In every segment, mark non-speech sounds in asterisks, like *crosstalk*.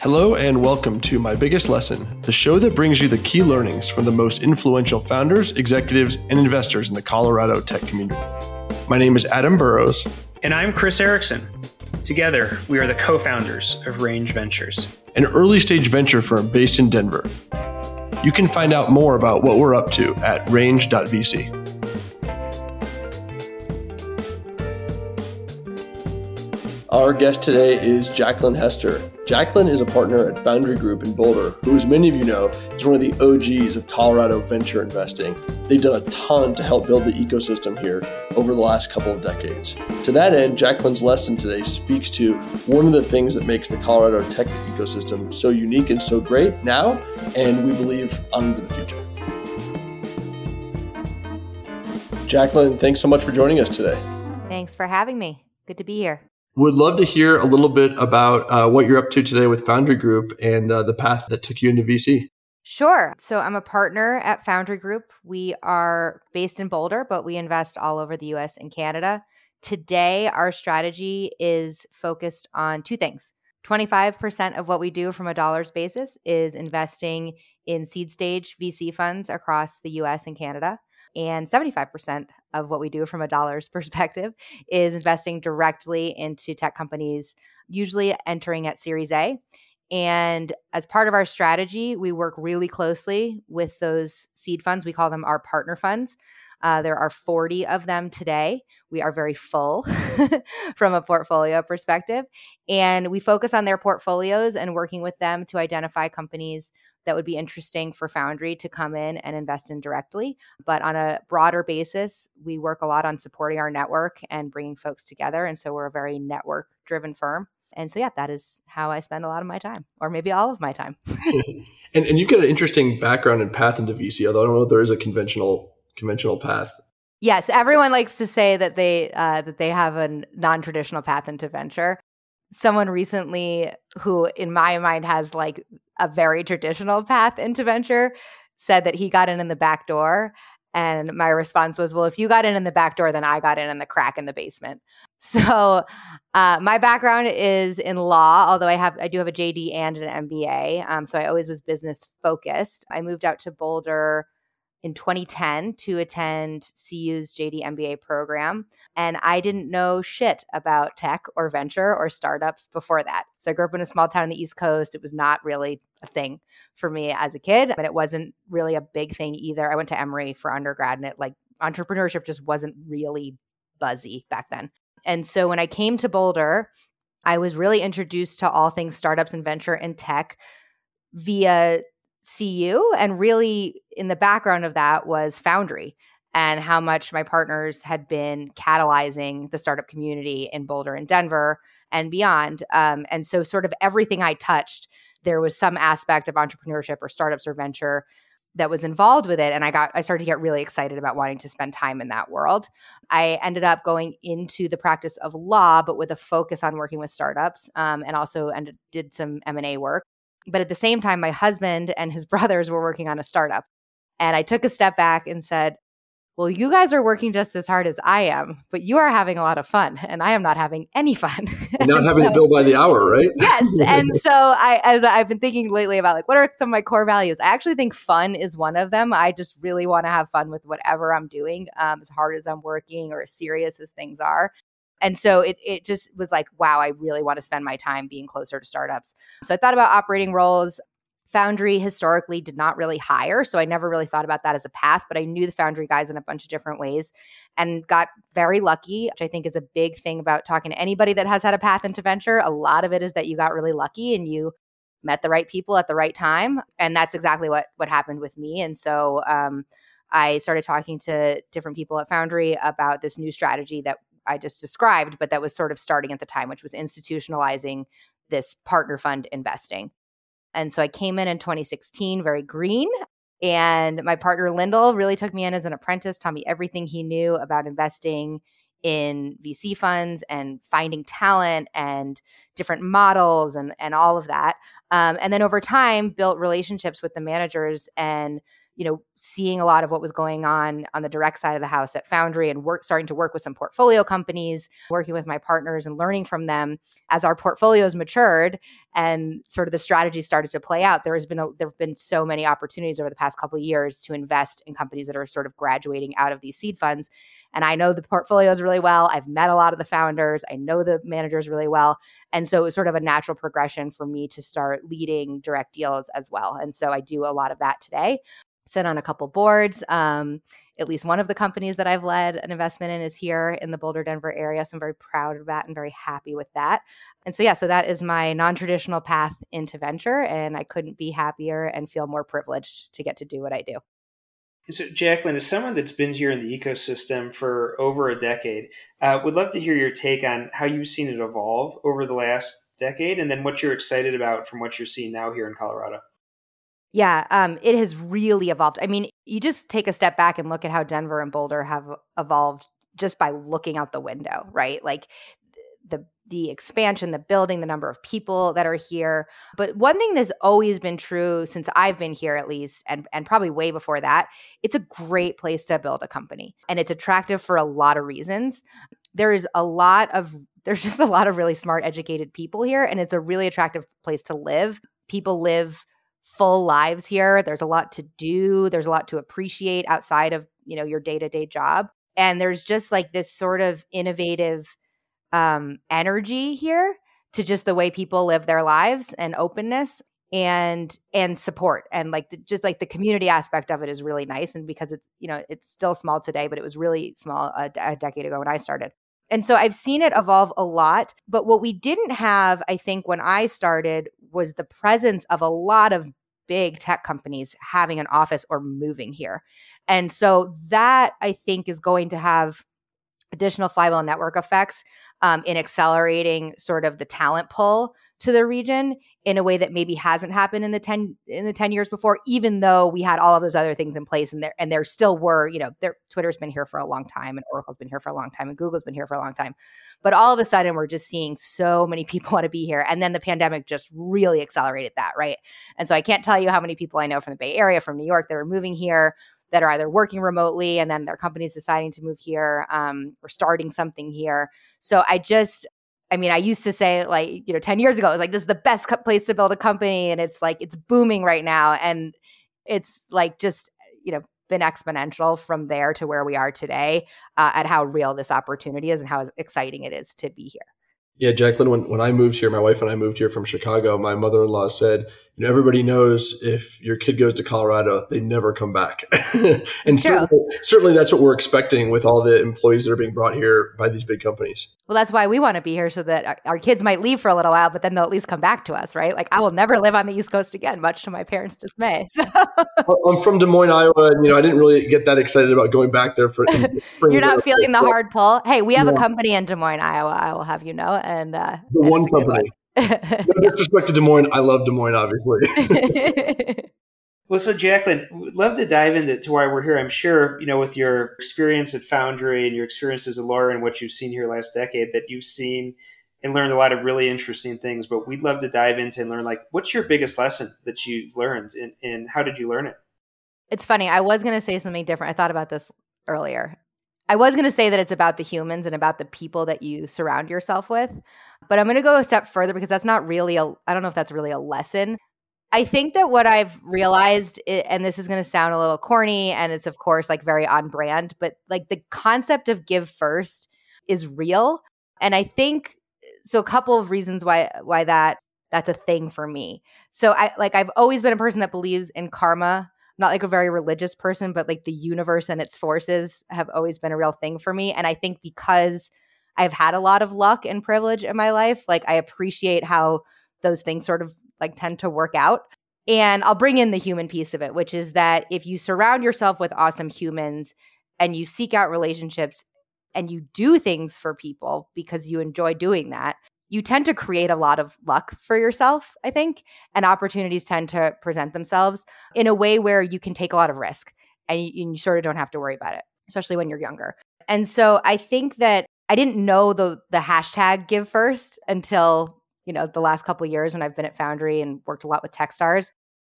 Hello, and welcome to My Biggest Lesson, the show that brings you the key learnings from the most influential founders, executives, and investors in the Colorado tech community. My name is Adam Burrows. And I'm Chris Erickson. Together, we are the co founders of Range Ventures, an early stage venture firm based in Denver. You can find out more about what we're up to at range.vc. Our guest today is Jaclyn Hester. Jaclyn is a partner at Foundry Group in Boulder, who, as many of you know, is one of the OGs of Colorado venture investing. They've done a ton to help build the ecosystem here over the last couple of decades. To that end, Jaclyn's lesson today speaks to one of the things that makes the Colorado tech ecosystem so unique and so great now, and we believe on into the future. Jaclyn, thanks so much for joining us today. Thanks for having me. Good to be here. Would love to hear a little bit about uh, what you're up to today with Foundry Group and uh, the path that took you into VC. Sure. So I'm a partner at Foundry Group. We are based in Boulder, but we invest all over the US and Canada. Today, our strategy is focused on two things. 25% of what we do from a dollars basis is investing in seed stage VC funds across the US and Canada. And 75% of what we do from a dollar's *laughs* perspective is investing directly into tech companies, usually entering at Series A. And as part of our strategy, we work really closely with those seed funds. We call them our partner funds. Uh, there are 40 of them today. We are very full *laughs* from a portfolio perspective. And we focus on their portfolios and working with them to identify companies that would be interesting for Foundry to come in and invest in directly. But on a broader basis, we work a lot on supporting our network and bringing folks together. And so we're a very network driven firm. And so, yeah, that is how I spend a lot of my time, or maybe all of my time. *laughs* and, and you've got an interesting background and path into VC, although I don't know if there is a conventional conventional path. Yes, everyone likes to say that they uh, that they have a non traditional path into venture. Someone recently, who in my mind has like a very traditional path into venture said that he got in in the back door and my response was, well, if you got in in the back door, then I got in in the crack in the basement. *laughs* So uh, my background is in law, although I have I do have a JD and an MBA. Um, so I always was business focused. I moved out to Boulder in 2010 to attend CU's JD MBA program. And I didn't know shit about tech or venture or startups before that. So I grew up in a small town on the East Coast. It was not really a thing for me as a kid, but it wasn't really a big thing either. I went to Emory for undergrad and it like entrepreneurship just wasn't really buzzy back then. And so when I came to Boulder, I was really introduced to all things startups and venture and tech via CU. And really, in the background of that was Foundry and how much my partners had been catalyzing the startup community in Boulder and Denver and beyond. Um, and so, sort of everything I touched, there was some aspect of entrepreneurship or startups or venture that was involved with it and i got i started to get really excited about wanting to spend time in that world i ended up going into the practice of law but with a focus on working with startups um, and also ended, did some m&a work but at the same time, my husband and his *laughs* brothers were working on a startup. And I took a step back and said, well, you guys are working just as hard as I am, but you are having a lot of fun, and I am not having any fun. *laughs* not having so, to bill by the hour, right? *laughs* yes. And so I, as I've been thinking lately about like, what are some of my core values? I actually think fun is one of them. I just really want to have fun with whatever I'm doing, um, as hard as I'm working or as serious as things are. And so it it just was like, wow, I really want to spend my time being closer to startups. So I thought about operating roles. Foundry historically did not really hire, so I never really thought about that as a path, but I knew the Foundry guys in a bunch of different ways and got very lucky, which I think is a big thing about talking to anybody that has had a path into venture. A lot of it is that you got really lucky and you met the right people at the right time, and that's exactly what what happened with me. And so um, I started talking to different people at Foundry about this new strategy that I just described, but that was sort of starting at the time, which was institutionalizing this partner fund investing. And so I came in in 2016 very green. And my partner, Lindel, really took me in as an apprentice, taught me everything he knew about investing in VC funds and finding talent and different models and, and all of that. Um, and then over time, built relationships with the managers and you know, seeing a lot of what was going on on the direct side of the house at Foundry and work starting to work with some portfolio companies, working with my partners and learning from them as our portfolios matured and sort of the strategy started to play out. There has been a, there have been so many opportunities over the past couple of years to invest in companies that are sort of graduating out of these seed funds. And I know the portfolios really well. I've met a lot of the founders. I know the managers really well. And so it was sort of a natural progression for me to start leading direct deals as well. And so I do a lot of that today sit on a couple boards. Um, at least one of the companies that I've led an investment in is here in the Boulder, Denver area. So I'm very proud of that and very happy with that. And so, yeah, so that is my non traditional path into venture. And I couldn't be happier and feel more privileged to get to do what I do. So, Jaclyn, as someone that's been here in the ecosystem for over a decade, uh, would love to hear your take on how you've seen it evolve over the last decade and then what you're excited about from what you're seeing now here in Colorado. Yeah, um, it has really evolved. I mean, you just take a step back and look at how Denver and Boulder have evolved just by looking out the window, right? Like the the expansion, the building, the number of people that are here. But one thing that's always been true since I've been here at least and and probably way before that, it's a great place to build a company. And it's attractive for a lot of reasons. There is a lot of *laughs* there's just a lot of really smart educated people here and it's a really attractive place to live. People live full lives here. There's a lot to do, there's a lot to appreciate outside of, you know, your day-to-day job. And there's just like this sort of innovative um energy here to just the way people live their lives and openness and and support and like the, just like the community aspect of it is really nice and because it's you know it's still small today but it was really small a, a decade ago when i started and so I've seen it evolve a lot. But what we didn't have, I think, when I started was the presence of a lot of big tech companies having an office or moving here. And so that I think is going to have additional flywheel network effects um, in accelerating sort of the talent pull to the region in a way that maybe hasn't happened in the 10 in the 10 years before even though we had all of those other things in place and there and there still were you know there twitter's been here for a long time and oracle's been here for a long time and google's been here for a long time. But all of a sudden we're just seeing so many *laughs* people want to be here. And then the pandemic just really accelerated that right? And so i can't tell you how many people i know from the bay area from new york that are moving here that are either working remotely and then their companies deciding to move here um, or starting something here. So I just, I mean, I used to say like, you know, 10 years ago, it was like, this is the best place to build a company. And it's like, it's booming right now. And it's like just, you know, been exponential from there to where we are today uh, at how real this opportunity is and how exciting it is to be here. Yeah, Jaclyn, when, when I moved here, my wife and I moved here from Chicago, my mother in law said, you know, everybody knows if your kid goes to Colorado, they never come back. *laughs* and certainly, certainly, that's what we're expecting with all the employees that are being brought here by these big companies. Well, that's why we want to be here so that our, our, kids might leave for a little while, but then they'll at least come back to us, right? Like I will never live on the East Coast again, much to my parents' dismay. *laughs* So. I'm from Des Moines, Iowa, and you know, I didn't really get that excited about going back there for. *laughs* You're not feeling the hard pull. Hey, we have yeah. a company in Des Moines, Iowa. I will have you know, and uh, the one company no disrespect to Des Moines. I love Des Moines, obviously. *laughs* well, so Jaclyn, would love to dive into to why we're here. I'm sure, you know, with your experience at Foundry and your experience as a lawyer and what you've seen here last decade, that you've seen and learned a lot of really interesting things. But we'd love to dive into and learn, like, what's your biggest lesson that you've learned and, and how did you learn it? It's funny. I was going to say something different. I thought about this earlier. I was going to say that it's about the humans and about the people that you surround yourself with. But I'm going to go a step further because that's not really a, I don't know if that's really a lesson. I think that what I've realized, and this is going to sound a little corny, and it's of course like very on brand, but like the concept of give first is real. And I think so. A couple of reasons why why that that's a thing for me. So I like I've always been a person that believes in karma. Not like a very religious person, but like the universe and its forces have always been a real thing for me. And I think because I've had a lot of luck and privilege in my life. Like I appreciate how those things sort of like tend to work out. And I'll bring in the human piece of it, which is that if you surround yourself with awesome humans and you seek out relationships and you do things for people because you enjoy doing that, you tend to create a lot of luck for yourself, I think, and opportunities tend to present themselves in a way where you can take a lot of risk and you, and you sort of don't have to worry about it, especially when you're younger. And so I think that I didn't know the the hashtag give first until, you know, the last couple years when I've been at Foundry and worked a lot with Techstars.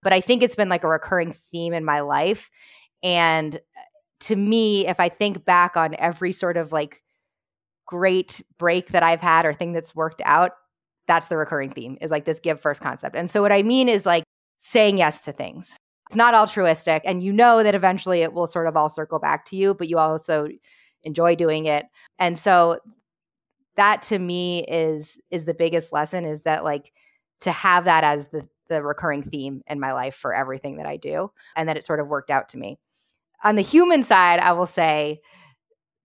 but I think it's been like a recurring theme in my life. And uh, to me, if I think back on every sort of like great break that I've had or thing that's worked out, that's the recurring theme is like this give first concept. And so what I mean is like saying yes to things. It's not altruistic and you know that eventually it will sort of all circle back to you, but you also enjoy doing it. And so that to me is is the biggest lesson is that like to have that as the the recurring theme in my life for everything that I do and that it sort of worked out to me. On the human side, I will say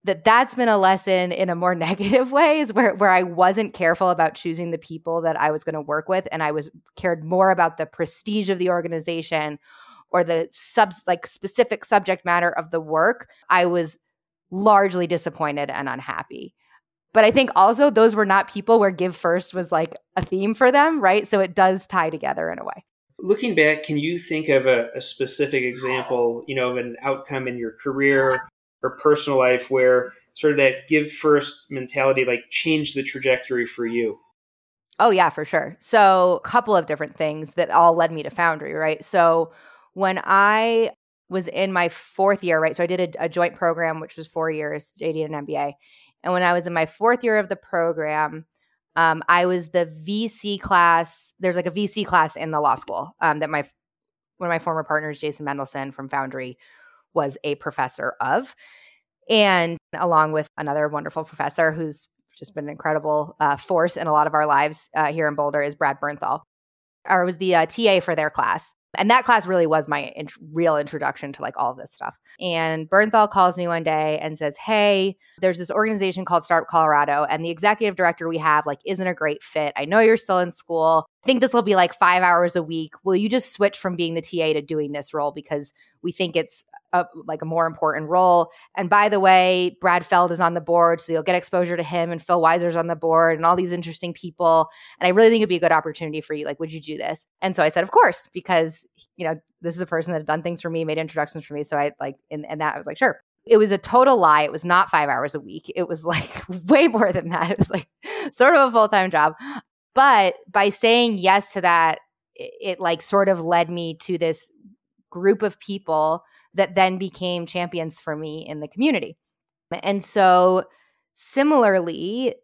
that that's been a lesson in a more *laughs* negative ways where where I wasn't careful about choosing the people that I was going to work with and I was cared more about the prestige of the organization or the sub like specific subject matter of the work. I was largely disappointed and unhappy. But I think also those were not people where give first was like a theme for them, right? So it does tie together in a way. Looking back, can you think of a, a specific example, you know, of an outcome in your career or personal life where sort of that give first mentality like changed the trajectory for you? Oh yeah, for sure. So a couple of different things that all led me to Foundry, right? So when I was in my fourth year, right? So I did a, a joint program, which was four years, JD and MBA. And when I was in my fourth year of the program, um, I was the VC class. There's like a VC class in the law school um, that my one of my former partners, Jason Mendelson from Foundry, was a professor of, and along with another wonderful professor who's just been an incredible uh, force in a lot of our lives uh, here in Boulder is Brad Bernthal. I was the uh, TA for their class. And that class really was my int- real introduction to like all of this stuff. And Bernthal calls me one day and says, Hey, there's this organization called Startup Colorado, and the executive director we have like isn't a great fit. I know you're still in school. Think this will be like five hours a week. Will you just switch from being the TA to doing this role because we think it's a, like a more important role. And by the way, Brad Feld is on the board, so you'll get exposure to him, and Phil Weiser's on the board, and all these interesting people. And I really think it'd be a good opportunity for you. Like, would you do this? And so I said, of course, because you know this is a person that had done things for me, made introductions for me. So I like, and, and that I was like, sure. It was a total lie. It was not five hours a week. It was like *laughs* way more than that. It was like sort of a full time job. But by saying yes to that, it, it like sort of led me to this group of people that then became champions for me in the community. And so, similarly,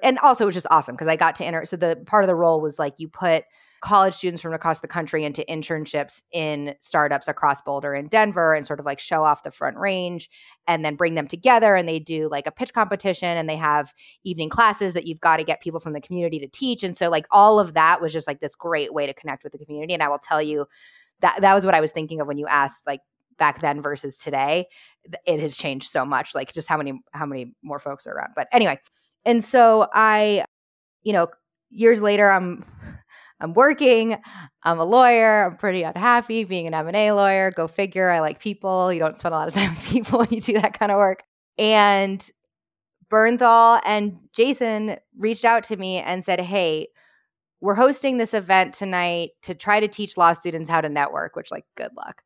and also it was just awesome because I got to enter. So, the part of the role was like you put college students from across the country into internships in startups across Boulder and Denver and sort of like show off the front range and then bring them together and they do like a pitch competition and they have evening classes that you've got to get people from the community to teach. And so like all of that was just like this great way to connect with the community. And I will tell you that that was what I was thinking of when you asked like back then versus today. It has changed so much like just how many how many more folks are around. But anyway and so i you know years later i'm i'm working i'm a lawyer i'm pretty unhappy being an m&a lawyer go figure i like people you don't spend a lot of *laughs* time with people when you do that kind of work. And bernthal and jason reached out to me and said hey we're hosting this event tonight to try to teach law students how to network which like good luck.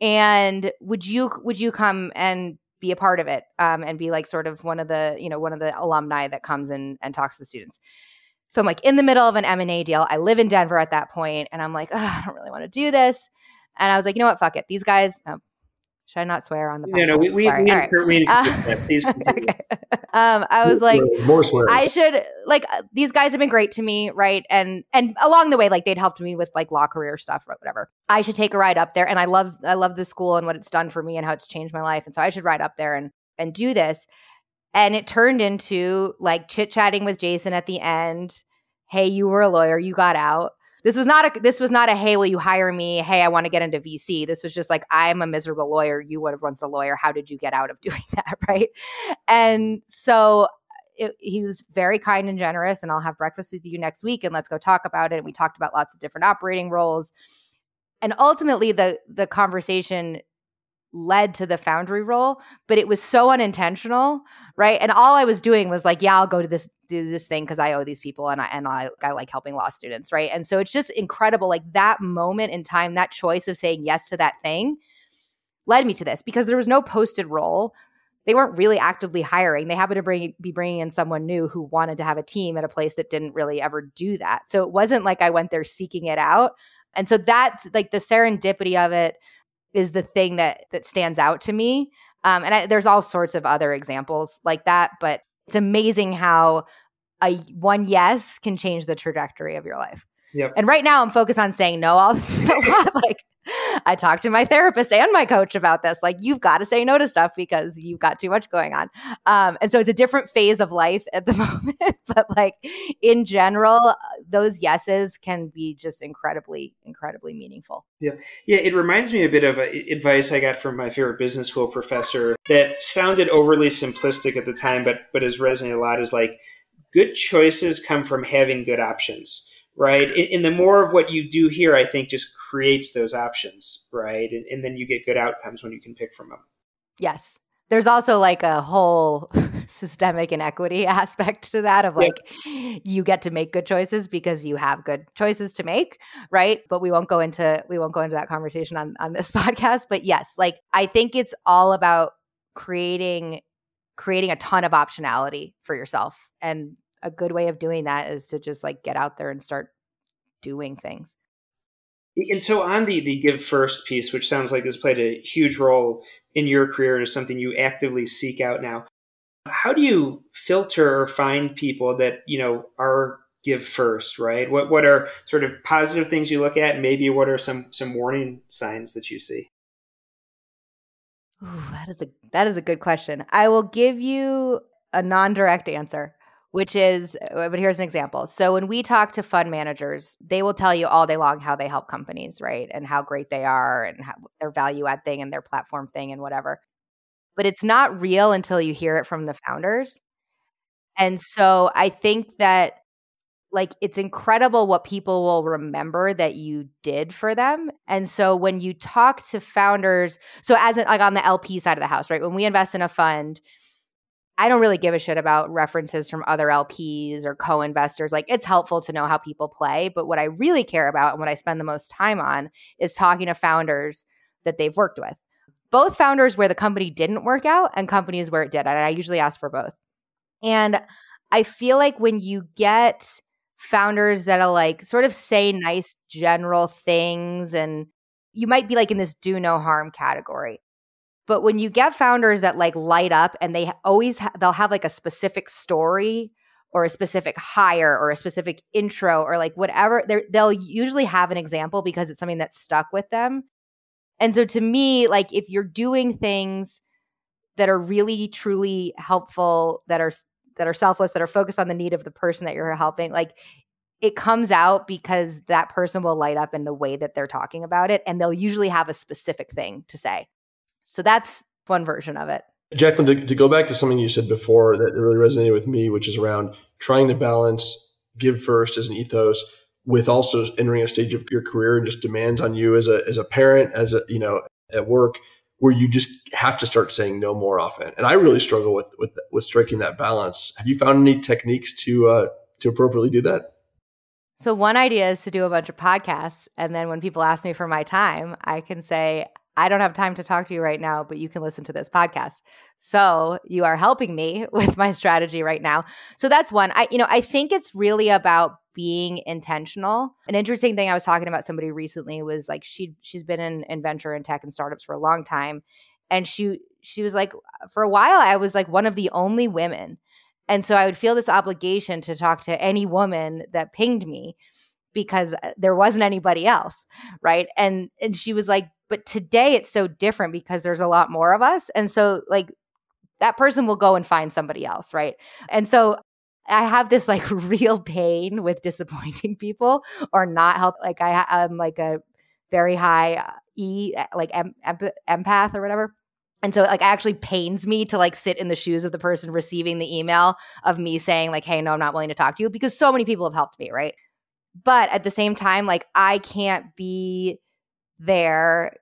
And would you would you come and be a part of it um, and be like sort of one of the you know one of the alumni that comes in and talks to the students so i'm like in the middle of an m&a deal i live in denver at that point and i'm like i don't really want to do this and i was like you know what fuck it these guys oh, should I not swear on the podcast? No, no, we, we, we, right. we *laughs* uh, Please *laughs* okay. um, I was like, more swearing. I should like uh, these guys have been great to me, right? And and along the way, like they'd helped me with like law career stuff or whatever. I should take a ride up there, and I love I love the school and what it's done for me and how it's changed my life, and so I should ride up there and and do this. And it turned into like chit chatting with Jason at the end. Hey, you were a lawyer, you got out. This was not a this was not a hey will you hire me? Hey i want to get into vc this was just like i'm a miserable lawyer. You were once a lawyer. How did you get out of *laughs* doing that right? And so uh, it, he was very kind and generous and i'll have breakfast with you next week and let's go talk about it. And we talked about lots of different operating roles. And ultimately the the conversation led to the foundry role, but it was so unintentional, right? And all I was doing was like, yeah, I'll go to this do this thing because I owe these people and I and I, I like helping law students, right? And so it's just incredible, like that moment in time, that choice of saying yes to that thing led me to this because there was no posted role. They weren't really actively hiring. They happened to bring, be bringing in someone new who wanted to have a team at a place that didn't really ever do that. So it wasn't like I went there seeking it out And so that's like the serendipity of it is the thing that that stands out to me. Um, and I, there's all sorts of other examples like that, but it's amazing how a one yes can change the trajectory of your life. Yep. And right now I'm focused on saying no all *laughs* like I talked to my therapist and my coach about this. Like, you've got to say no to stuff because you've got too much going on. Um, and so it's a different phase of life at the *laughs* moment. but like in general, those yeses can be just incredibly, incredibly meaningful. Yeah. Yeah. It reminds me a bit of advice I got from my favorite business school professor that sounded overly simplistic at the time, but, but has resonated a lot is like, good choices come from having good options right? And, the more of what you do here, I think, just creates those options, right? And, and then you get good outcomes when you can pick from them. Yes. There's also like a whole *laughs* systemic inequity *laughs* aspect to that of like yeah. you get to make good choices because you have good choices to make, right? But we won't go into we won't go into that conversation on on this *laughs* podcast, but yes, like I think it's all about creating creating a ton of optionality for yourself and a good way of doing that is to just like get out there and start doing things. And so on the the give first piece, which sounds like has played a huge role in your career and is something you actively seek out now. How do you filter or find people that, you know, are give first, right? What what are sort of positive things you look at? Maybe what are some some warning signs that you see? Ooh, that is a that is a good question. I will give you a non-direct answer which is, uh, but here's an example. So when we talk to fund managers, they will tell you all day long how they help companies, right? And how great they are and how, their value add thing and their platform thing and whatever. But it's not real until you hear it from the founders. And so I think that like it's incredible what people will remember that you did for them. And so when you talk to founders, so as like on the LP side of the house, right? When we invest in a fund, I don't really give a shit about references from other LPs or co investors. Like, it's helpful to know how people play. But what I really care about and what I spend the most time on is talking to founders that they've worked with. Both founders where the company didn't work out and companies where it did. And I usually ask for both. And I feel like when you get founders that'll like sort of say nice general things and you might be like in this do no harm category but when you get founders that like light up and they always ha- they'll have like a specific story or a specific hire or a specific intro or like whatever they'll usually have an example because it's something that's stuck with them. And so to me, like if you're doing things that are really truly helpful, that are that are selfless, that are focused on the need of the person that you're helping, like it comes out because that person will light up in the way that they're talking about it and they'll usually have a specific thing to say. So that's one version of it. Jaclyn, to, to, go back to something you said before that really resonated with me, which is around trying to balance give first as an ethos with also entering a stage of your career and just demands on you as a as a parent, as a you know at work, where you just have to start saying no more often. And I really struggle with with with striking that balance. Have you found any techniques to uh, to appropriately do that? So one idea is to do a bunch of podcasts, and then when people ask me for my time, I can say I don't have time to talk to you right now, but you can listen to this podcast. So you are helping me *laughs* with my strategy right now. So that's one. I, you know, I think it's really about being intentional. An interesting thing I was talking about somebody recently was like she she's been in, in venture and tech and startups for a long time. And she she was like, for a while, I was like one of the only women. And so I would feel this obligation to talk to any woman that pinged me because uh, there wasn't anybody else. Right. And and she was like, but today it's so different because there's a lot more of us. And so, like, that person will go and find somebody else. Right. And so, I have this like *laughs* real pain with disappointing people or not help. Like, I, am like a very high uh, E, uh, like em- empath or whatever. And so it like actually pains me to like sit in the shoes of the person receiving the email of me saying like, "Hey, no, I'm not willing to talk to you," because so many people have helped me, right? But at the same time, like I can't be there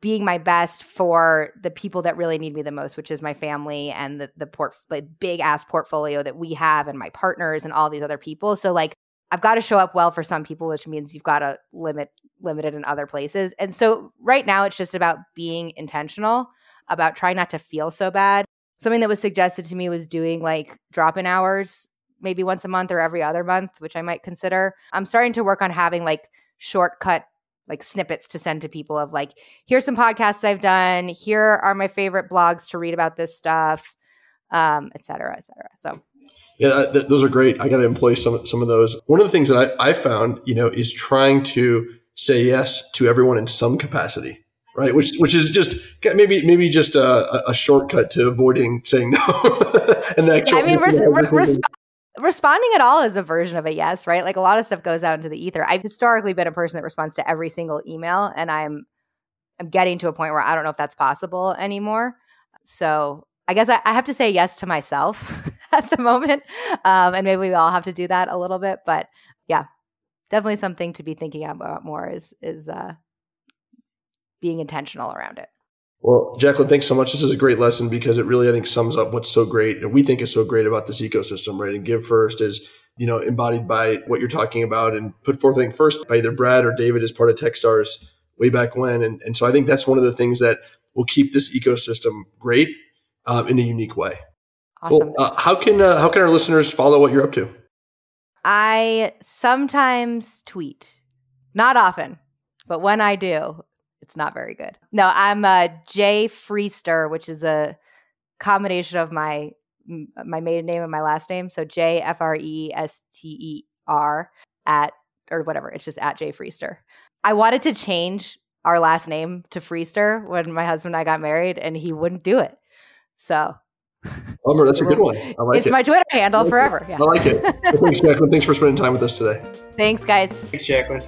being my best for the people that really need me the most, which is my family and the the port like big ass portfolio that we have and my partners and all these other people. So like I've got to show up well for some people, which means you've got to limit limit it in other places. And so right now it's just about being intentional, about trying not to feel so bad. Something that was suggested to me was doing like drop in hours maybe once a month or every other month, which I might consider. I'm starting to work on having like shortcut like snippets to send to people of like here's some podcasts I've done, here are my favorite blogs to read about this stuff, um, et cetera, et cetera. So yeah, th- those are great. I got to employ some some of those. One of the things that I, I found, you know, is trying to say yes to everyone in some capacity right? Which which is just maybe maybe just a, a shortcut to avoiding saying no. *laughs* and the actual. I mean, res- res- responding at all is a version of a yes, right? Like a lot of stuff goes out into the ether. I've historically been a person that responds to every single email, and I'm I'm getting to a point where I don't know if that's possible anymore. So I guess I, I have to say yes to myself *laughs* at the moment, um, and maybe we all have to do that a little bit. But yeah, definitely something to be thinking about more is is uh, being intentional around it. Well, Jaclyn, thanks so much. This is a great lesson because it really, I think, sums up what's so great and we think is so great about this ecosystem, right? And Give First is, you know, embodied by what you're talking about and put forth, think, first by either Brad or David as part of Techstars way back when. And, and so I think that's one of the things that will keep this ecosystem great um, in a unique way. Awesome. Cool. Uh, how can uh, how can our listeners follow what you're up to? I sometimes tweet, not often, but when I do, it's not very good. No, I'm uh, Jay Freester, which is a combination of my my maiden name and my last name. So J F R E S T E R at or whatever. It's just at J Freester. I wanted to change our last name to Freester when my husband and I got married, and he wouldn't do it. So. *laughs* Bummer, that's a good one. I like it's it. my Twitter handle I forever. Yeah. I like it. thanks, Jaclyn. Thanks for spending time with us today. *laughs* Thanks, guys. Thanks, Jaclyn.